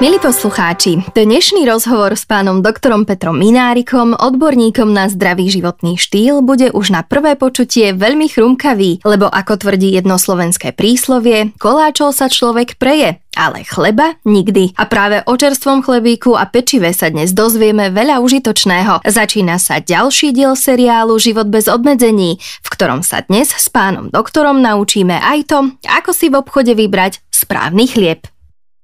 Milí poslucháči, dnešný rozhovor s pánom doktorom Petrom Minárikom, odborníkom na zdravý životný štýl, bude už na prvé počutie veľmi chrumkavý, lebo ako tvrdí jedno slovenské príslovie, koláčov sa človek preje, ale chleba nikdy. A práve o čerstvom chlebíku a pečive sa dnes dozvieme veľa užitočného. Začína sa ďalší diel seriálu Život bez obmedzení, v ktorom sa dnes s pánom doktorom naučíme aj to, ako si v obchode vybrať správny chlieb.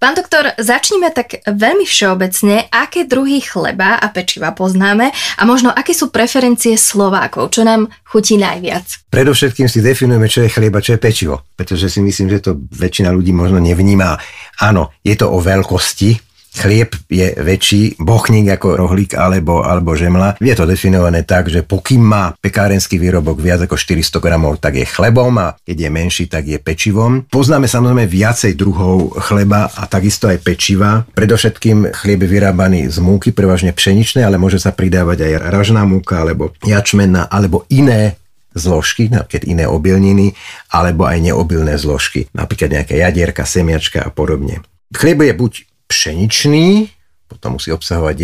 Pán doktor, začnime tak veľmi všeobecne, aké druhy chleba a pečiva poznáme a možno aké sú preferencie Slovákov, čo nám chutí najviac. Predovšetkým si definujeme, čo je chlieba, čo je pečivo, pretože si myslím, že to väčšina ľudí možno nevníma. Áno, je to o veľkosti, chlieb je väčší, bochník ako rohlík alebo, alebo žemla. Je to definované tak, že pokým má pekárenský výrobok viac ako 400 gramov, tak je chlebom a keď je menší, tak je pečivom. Poznáme samozrejme viacej druhov chleba a takisto aj pečiva. Predovšetkým chlieb je vyrábaný z múky, prevažne pšeničnej, ale môže sa pridávať aj ražná múka alebo jačmenná alebo iné zložky, napríklad iné obilniny, alebo aj neobilné zložky, napríklad nejaká jadierka, semiačka a podobne. Chlieb je buď pšeničný, potom musí obsahovať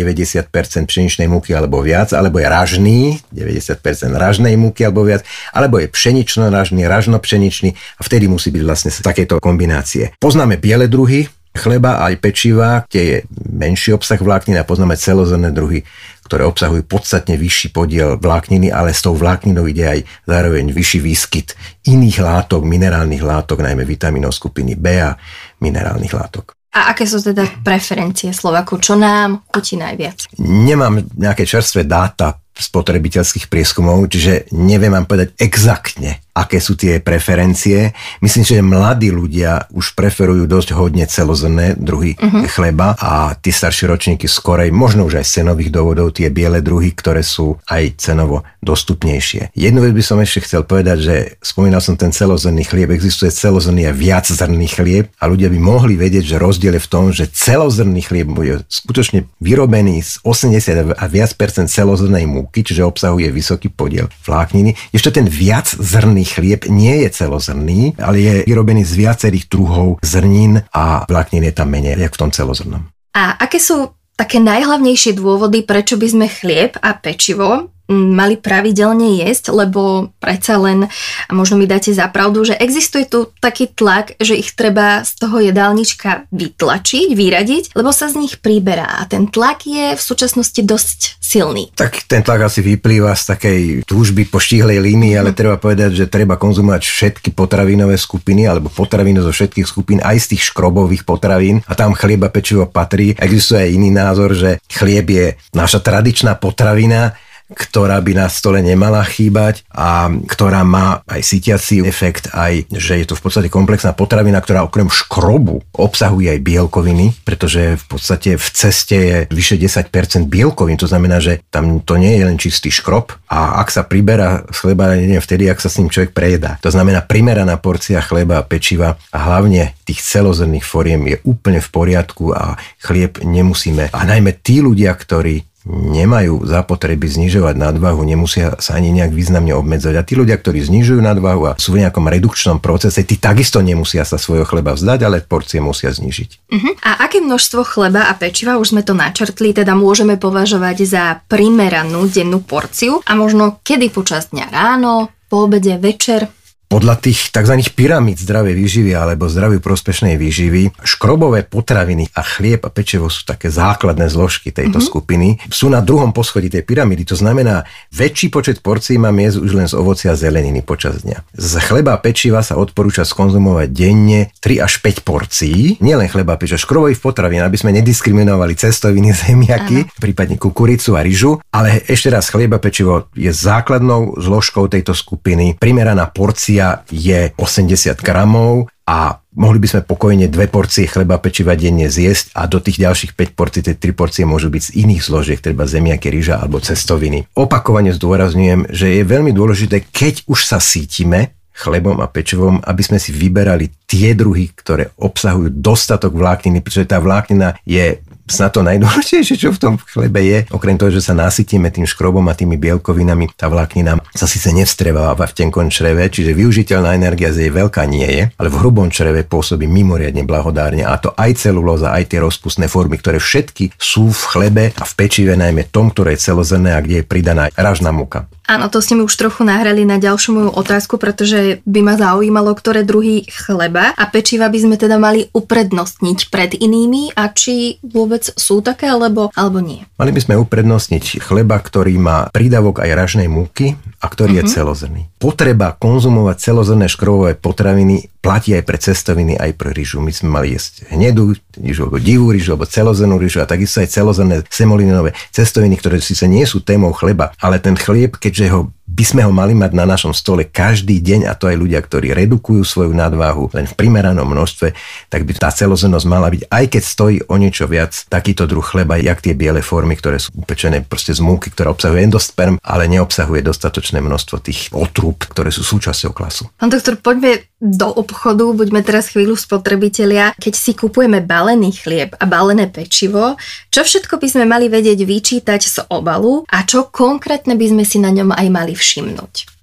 90% pšeničnej múky alebo viac, alebo je ražný, 90% ražnej múky alebo viac, alebo je pšenično-ražný, ražno-pšeničný a vtedy musí byť vlastne takéto kombinácie. Poznáme biele druhy, chleba aj pečiva, kde je menší obsah vlákniny a poznáme celozrné druhy, ktoré obsahujú podstatne vyšší podiel vlákniny, ale s tou vlákninou ide aj zároveň vyšší výskyt iných látok, minerálnych látok, najmä vitamínov skupiny B a minerálnych látok. A aké sú teda preferencie Slovaku? Čo nám chutí najviac? Nemám nejaké čerstvé dáta spotrebiteľských prieskumov, čiže neviem vám povedať exaktne, aké sú tie preferencie. Myslím, že mladí ľudia už preferujú dosť hodne celozrné druhy uh-huh. chleba a tie staršie ročníky skorej, možno už aj z cenových dôvodov, tie biele druhy, ktoré sú aj cenovo dostupnejšie. Jednu vec by som ešte chcel povedať, že spomínal som ten celozrný chlieb, existuje celozrný a viaczrný chlieb a ľudia by mohli vedieť, že rozdiel je v tom, že celozrný chlieb bude skutočne vyrobený z 80 a viac percent celozrnej múky, čiže obsahuje vysoký podiel vlákniny. Ešte ten viaczrný chlieb nie je celozrný, ale je vyrobený z viacerých druhov zrnín a vláknin je tam menej, ako v tom celozrnom. A aké sú také najhlavnejšie dôvody, prečo by sme chlieb a pečivo mali pravidelne jesť, lebo predsa len, a možno mi dáte za pravdu, že existuje tu taký tlak, že ich treba z toho jedálnička vytlačiť, vyradiť, lebo sa z nich príberá. A ten tlak je v súčasnosti dosť silný. Tak ten tlak asi vyplýva z takej túžby po štíhlej línii, ale mm. treba povedať, že treba konzumovať všetky potravinové skupiny alebo potraviny zo všetkých skupín, aj z tých škrobových potravín a tam chlieba pečivo patrí. Existuje aj iný názor, že chlieb je naša tradičná potravina, ktorá by na stole nemala chýbať a ktorá má aj sítiací efekt, aj že je to v podstate komplexná potravina, ktorá okrem škrobu obsahuje aj bielkoviny, pretože v podstate v ceste je vyše 10% bielkovín, to znamená, že tam to nie je len čistý škrob a ak sa priberá z chleba, neviem vtedy, ak sa s ním človek prejedá. To znamená primeraná porcia chleba a pečiva a hlavne tých celozrných foriem je úplne v poriadku a chlieb nemusíme. A najmä tí ľudia, ktorí nemajú zapotreby znižovať nadvahu, nemusia sa ani nejak významne obmedzovať. A tí ľudia, ktorí znižujú nadvahu a sú v nejakom redukčnom procese, tí takisto nemusia sa svojho chleba vzdať, ale porcie musia znižiť. Uh-huh. A aké množstvo chleba a pečiva, už sme to načrtli, teda môžeme považovať za primeranú dennú porciu a možno kedy počas dňa ráno, po obede, večer? Podľa tých tzv. pyramíd zdravej výživy alebo zdraviu prospešnej výživy, škrobové potraviny a chlieb a pečivo sú také základné zložky tejto mm-hmm. skupiny. Sú na druhom poschodí tej pyramídy, to znamená, väčší počet porcií mám jesť už len z ovocia a zeleniny počas dňa. Z chleba a pečiva sa odporúča skonzumovať denne 3 až 5 porcií, nielen chleba a pečivo, škrobových potravín, aby sme nediskriminovali cestoviny, zemiaky, Aha. prípadne kukuricu a ryžu, ale ešte raz chlieba pečivo je základnou zložkou tejto skupiny. Primeraná porcia porcia je 80 gramov a mohli by sme pokojne dve porcie chleba pečiva denne zjesť a do tých ďalších 5 porcií, tie 3 porcie môžu byť z iných zložiek, treba zemiaky, ryža alebo cestoviny. Opakovane zdôrazňujem, že je veľmi dôležité, keď už sa sítime, chlebom a pečivom, aby sme si vyberali tie druhy, ktoré obsahujú dostatok vlákniny, pretože tá vláknina je snad to najdôležitejšie, čo v tom chlebe je, okrem toho, že sa nasytíme tým škrobom a tými bielkovinami, tá vláknina sa síce nevstreváva v tenkom čreve, čiže využiteľná energia z jej veľká nie je, ale v hrubom čreve pôsobí mimoriadne blahodárne a to aj celulóza, aj tie rozpustné formy, ktoré všetky sú v chlebe a v pečive, najmä tom, ktoré je celozrné a kde je pridaná ražná múka. Áno, to ste mi už trochu nahrali na ďalšiu moju otázku, pretože by ma zaujímalo, ktoré druhy chleba a pečiva by sme teda mali uprednostniť pred inými a či vôbec sú také alebo, alebo nie. Mali by sme uprednostniť chleba, ktorý má prídavok aj ražnej múky a ktorý uh-huh. je mhm. celozrný. Potreba konzumovať celozrné škrobové potraviny platí aj pre cestoviny, aj pre rýžu. My sme mali jesť hnedú rýžu, alebo divú rýžu, alebo celozrnú rýžu a takisto aj celozrné semolinové cestoviny, ktoré síce nie sú témou chleba, ale ten chlieb, keď keďže ho by sme ho mali mať na našom stole každý deň a to aj ľudia, ktorí redukujú svoju nadváhu len v primeranom množstve, tak by tá celozenosť mala byť, aj keď stojí o niečo viac, takýto druh chleba, jak tie biele formy, ktoré sú upečené proste z múky, ktorá obsahuje endosperm, ale neobsahuje dostatočné množstvo tých otrúb, ktoré sú súčasťou klasu. Pán doktor, poďme do obchodu, buďme teraz chvíľu spotrebitelia, keď si kupujeme balený chlieb a balené pečivo, čo všetko by sme mali vedieť vyčítať z obalu a čo konkrétne by sme si na ňom aj mali všimnúť?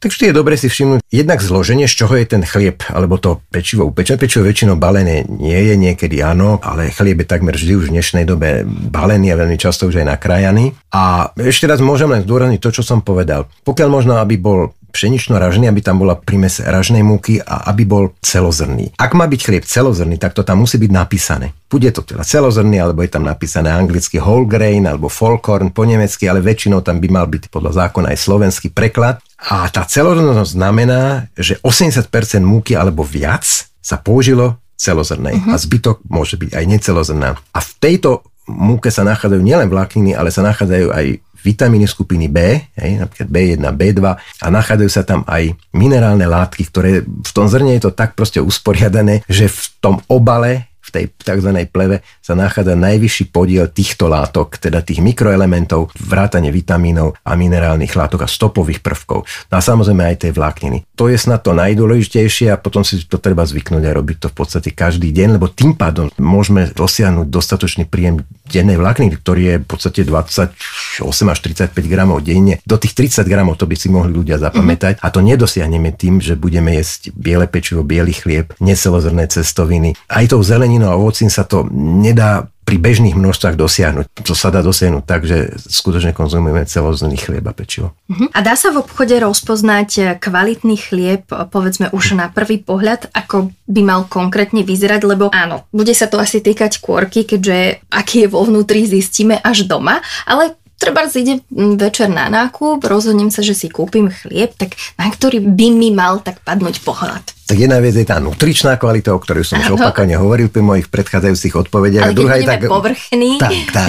Tak vždy je dobre si všimnúť jednak zloženie, z čoho je ten chlieb, alebo to pečivo upečené. Pečivo väčšinou balené nie je, niekedy áno, ale chlieb je takmer vždy už v dnešnej dobe balený a veľmi často už aj nakrájaný. A ešte raz môžem len zdôrazniť to, čo som povedal. Pokiaľ možno, aby bol pšenično-ražný, aby tam bola primes ražnej múky a aby bol celozrný. Ak má byť chlieb celozrný, tak to tam musí byť napísané. Bude to teda celozrný, alebo je tam napísané anglicky whole grain alebo Folkorn po nemecky, ale väčšinou tam by mal byť podľa zákona aj slovenský preklad. A tá celozrnosť znamená, že 80% múky alebo viac sa použilo celozrnej uh-huh. a zbytok môže byť aj necelozrná. A v tejto múke sa nachádzajú nielen vlákniny, ale sa nachádzajú aj vitamíny skupiny B, hej, napríklad B1, B2 a nachádzajú sa tam aj minerálne látky, ktoré v tom zrne je to tak proste usporiadané, že v tom obale v tej tzv. pleve sa nachádza najvyšší podiel týchto látok, teda tých mikroelementov, vrátane vitamínov a minerálnych látok a stopových prvkov. No a samozrejme aj tej vlákniny. To je snad to najdôležitejšie a potom si to treba zvyknúť a robiť to v podstate každý deň, lebo tým pádom môžeme dosiahnuť dostatočný príjem dennej vlákniny, ktorý je v podstate 28 až 35 gramov denne. Do tých 30 gramov to by si mohli ľudia zapamätať mm-hmm. a to nedosiahneme tým, že budeme jesť biele pečivo, biely chlieb, necelozrné cestoviny. Aj tou zeleninou a ovocím sa to nedá pri bežných množstvách dosiahnuť. To sa dá dosiahnuť tak, že skutočne konzumujeme celozrný chlieb a pečivo. Uh-huh. A dá sa v obchode rozpoznať kvalitný chlieb, povedzme už na prvý pohľad, ako by mal konkrétne vyzerať, lebo áno, bude sa to asi týkať kôrky, keďže aký je vo vnútri zistíme až doma, ale treba ide večer na nákup, rozhodnem sa, že si kúpim chlieb, tak na ktorý by mi mal tak padnúť pohľad? Tak jedna vec je tá nutričná kvalita, o ktorej som už opakovane hovoril pri mojich predchádzajúcich odpovediach. Ale druhá je tak, povrchný. Tak, tá,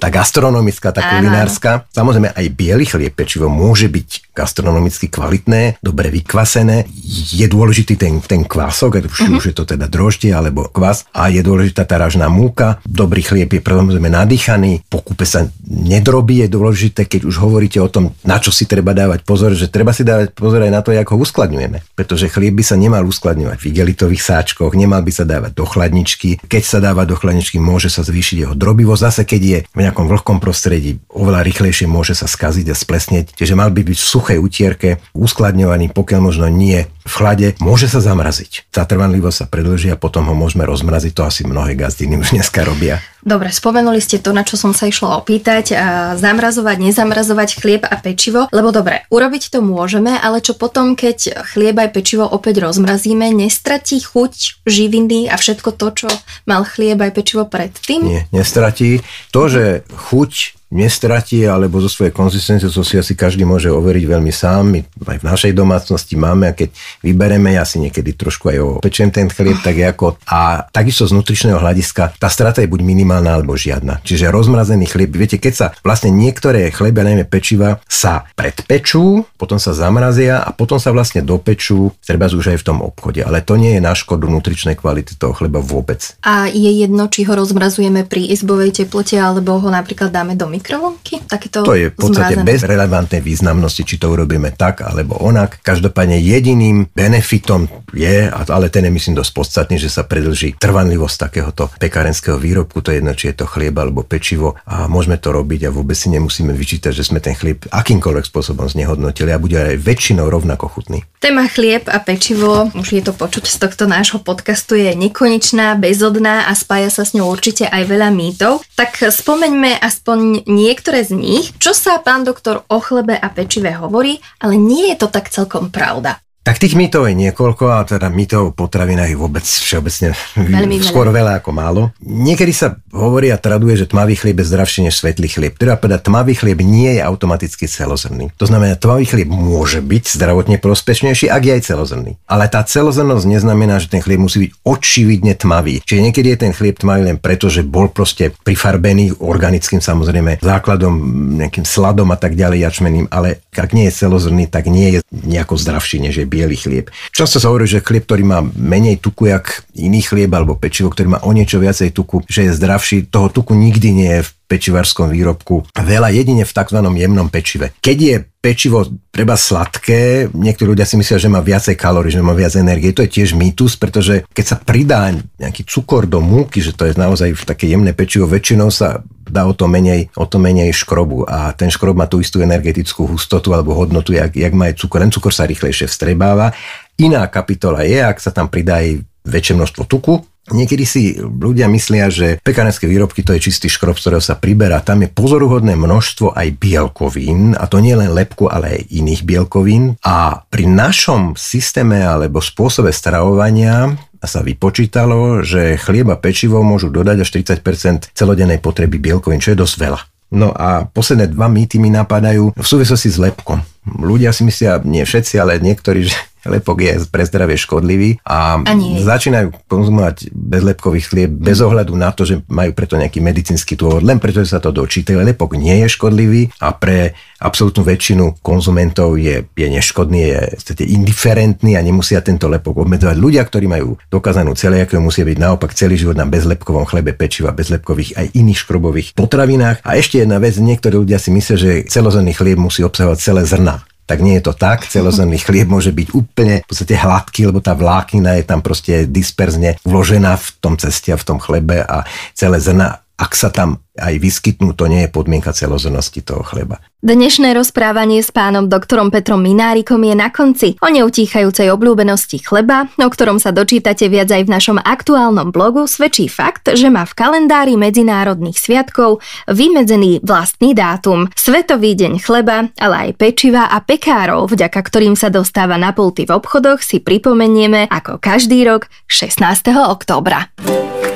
tá gastronomická, tá kulinárska. Samozrejme aj biely chlieb pečivo môže byť gastronomicky kvalitné, dobre vykvasené. Je dôležitý ten, ten kvások, uh-huh. už je to teda droždie alebo kvas a je dôležitá tá ražná múka. Dobrý chlieb je samozrejme nadýchaný, pokupe sa nedrobí, je dôležité, keď už hovoríte o tom, na čo si treba dávať pozor, že treba si dávať pozor aj na to, ako ho uskladňujeme. Pretože chlieb by sa nemal nemal uskladňovať v igelitových sáčkoch, nemal by sa dávať do chladničky. Keď sa dáva do chladničky, môže sa zvýšiť jeho drobivosť. Zase keď je v nejakom vlhkom prostredí, oveľa rýchlejšie môže sa skaziť a splesnieť. Čiže mal by byť v suchej utierke, uskladňovaný, pokiaľ možno nie v chlade, môže sa zamraziť. Tá trvanlivosť sa predlží a potom ho môžeme rozmraziť. To asi mnohé gazdiny už dneska robia. Dobre, spomenuli ste to, na čo som sa išla opýtať. Zamrazovať, nezamrazovať chlieb a pečivo. Lebo dobre, urobiť to môžeme, ale čo potom, keď chlieb aj pečivo opäť rozmrazíme, nestratí chuť, živiny a všetko to, čo mal chlieb aj pečivo predtým? Nie, nestratí. To, že chuť nestratí, alebo zo svojej konzistencie, to si asi každý môže overiť veľmi sám. My aj v našej domácnosti máme a keď vybereme, ja si niekedy trošku aj opečem ten chlieb, tak ako a takisto z nutričného hľadiska tá strata je buď minimálna alebo žiadna. Čiže rozmrazený chlieb, viete, keď sa vlastne niektoré chleby, najmä pečiva, sa predpečú, potom sa zamrazia a potom sa vlastne dopečú, treba už aj v tom obchode. Ale to nie je na škodu nutričnej kvality toho chleba vôbec. A je jedno, či ho rozmrazujeme pri izbovej teplote alebo ho napríklad dáme do mikrovlnky? Takéto to je v podstate zmrazené. bez relevantnej významnosti, či to urobíme tak alebo onak. Každopádne jediným benefitom je, ale ten je myslím dosť podstatný, že sa predlží trvanlivosť takéhoto pekárenského výrobku, to je jedno, či je to chlieb alebo pečivo a môžeme to robiť a vôbec si nemusíme vyčítať, že sme ten chlieb akýmkoľvek spôsobom znehodnotili a bude aj väčšinou rovnako chutný. Téma chlieb a pečivo, už je to počuť z tohto nášho podcastu, je nekonečná, bezodná a spája sa s ňou určite aj veľa mýtov. Tak spomeňme aspoň niektoré z nich. Čo sa pán doktor o chlebe a pečive hovorí, ale nie je to tak celkom pravda. Tak tých mýtov je niekoľko a teda mýtov o potravinách je vôbec všeobecne Veľmi skôr veľa ako málo. Niekedy sa hovorí a traduje, že tmavý chlieb je zdravší než svetlý chlieb. Teda povedať, tmavý chlieb nie je automaticky celozrný. To znamená, tmavý chlieb môže byť zdravotne prospešnejší, ak je aj celozrný. Ale tá celozrnosť neznamená, že ten chlieb musí byť očividne tmavý. Čiže niekedy je ten chlieb tmavý len preto, že bol proste prifarbený organickým samozrejme základom, nejakým sladom a tak ďalej jačmeným, ale ak nie je celozrný, tak nie je nejako zdravší než je biely chlieb. Často sa hovorí, že chlieb, ktorý má menej tuku, jak iný chlieb alebo pečivo, ktorý má o niečo viacej tuku, že je zdravší. Toho tuku nikdy nie je v pečivarskom výrobku. Veľa jedine v tzv. jemnom pečive. Keď je pečivo treba sladké, niektorí ľudia si myslia, že má viacej kalórií, že má viac energie. To je tiež mýtus, pretože keď sa pridá nejaký cukor do múky, že to je naozaj také jemné pečivo, väčšinou sa dá o to menej, o to menej škrobu a ten škrob má tú istú energetickú hustotu alebo hodnotu, jak, jak má aj cukor. Len cukor sa rýchlejšie vstrebáva. Iná kapitola je, ak sa tam pridá aj väčšie množstvo tuku, Niekedy si ľudia myslia, že pekárenské výrobky to je čistý škrob, z ktorého sa priberá. Tam je pozoruhodné množstvo aj bielkovín, a to nie len lepku, ale aj iných bielkovín. A pri našom systéme alebo spôsobe stravovania sa vypočítalo, že chlieb a pečivo môžu dodať až 30% celodennej potreby bielkovín, čo je dosť veľa. No a posledné dva mýty mi napadajú v súvislosti s lepkom. Ľudia si myslia, nie všetci, ale niektorí, že lepok je pre zdravie škodlivý a, a začínajú konzumovať bezlepkový chlieb bez ohľadu na to, že majú preto nejaký medicínsky dôvod, len preto, že sa to dočítajú. Lepok nie je škodlivý a pre absolútnu väčšinu konzumentov je, je neškodný, je je indiferentný a nemusia tento lepok obmedzovať. Ľudia, ktorí majú dokázanú celiakiu, musia byť naopak celý život na bezlepkovom chlebe, pečiva, bezlepkových aj iných škrobových potravinách. A ešte jedna vec, niektorí ľudia si myslia, že celozrnný chlieb musí obsahovať celé zrna tak nie je to tak. Celozrný chlieb môže byť úplne v podstate hladký, lebo tá vláknina je tam proste disperzne vložená v tom ceste a v tom chlebe a celé zrna ak sa tam aj vyskytnú, to nie je podmienka celozrnosti toho chleba. Dnešné rozprávanie s pánom doktorom Petrom Minárikom je na konci o neutíchajúcej obľúbenosti chleba, o ktorom sa dočítate viac aj v našom aktuálnom blogu, svedčí fakt, že má v kalendári medzinárodných sviatkov vymedzený vlastný dátum. Svetový deň chleba, ale aj pečiva a pekárov, vďaka ktorým sa dostáva na pulty v obchodoch, si pripomenieme ako každý rok 16. októbra.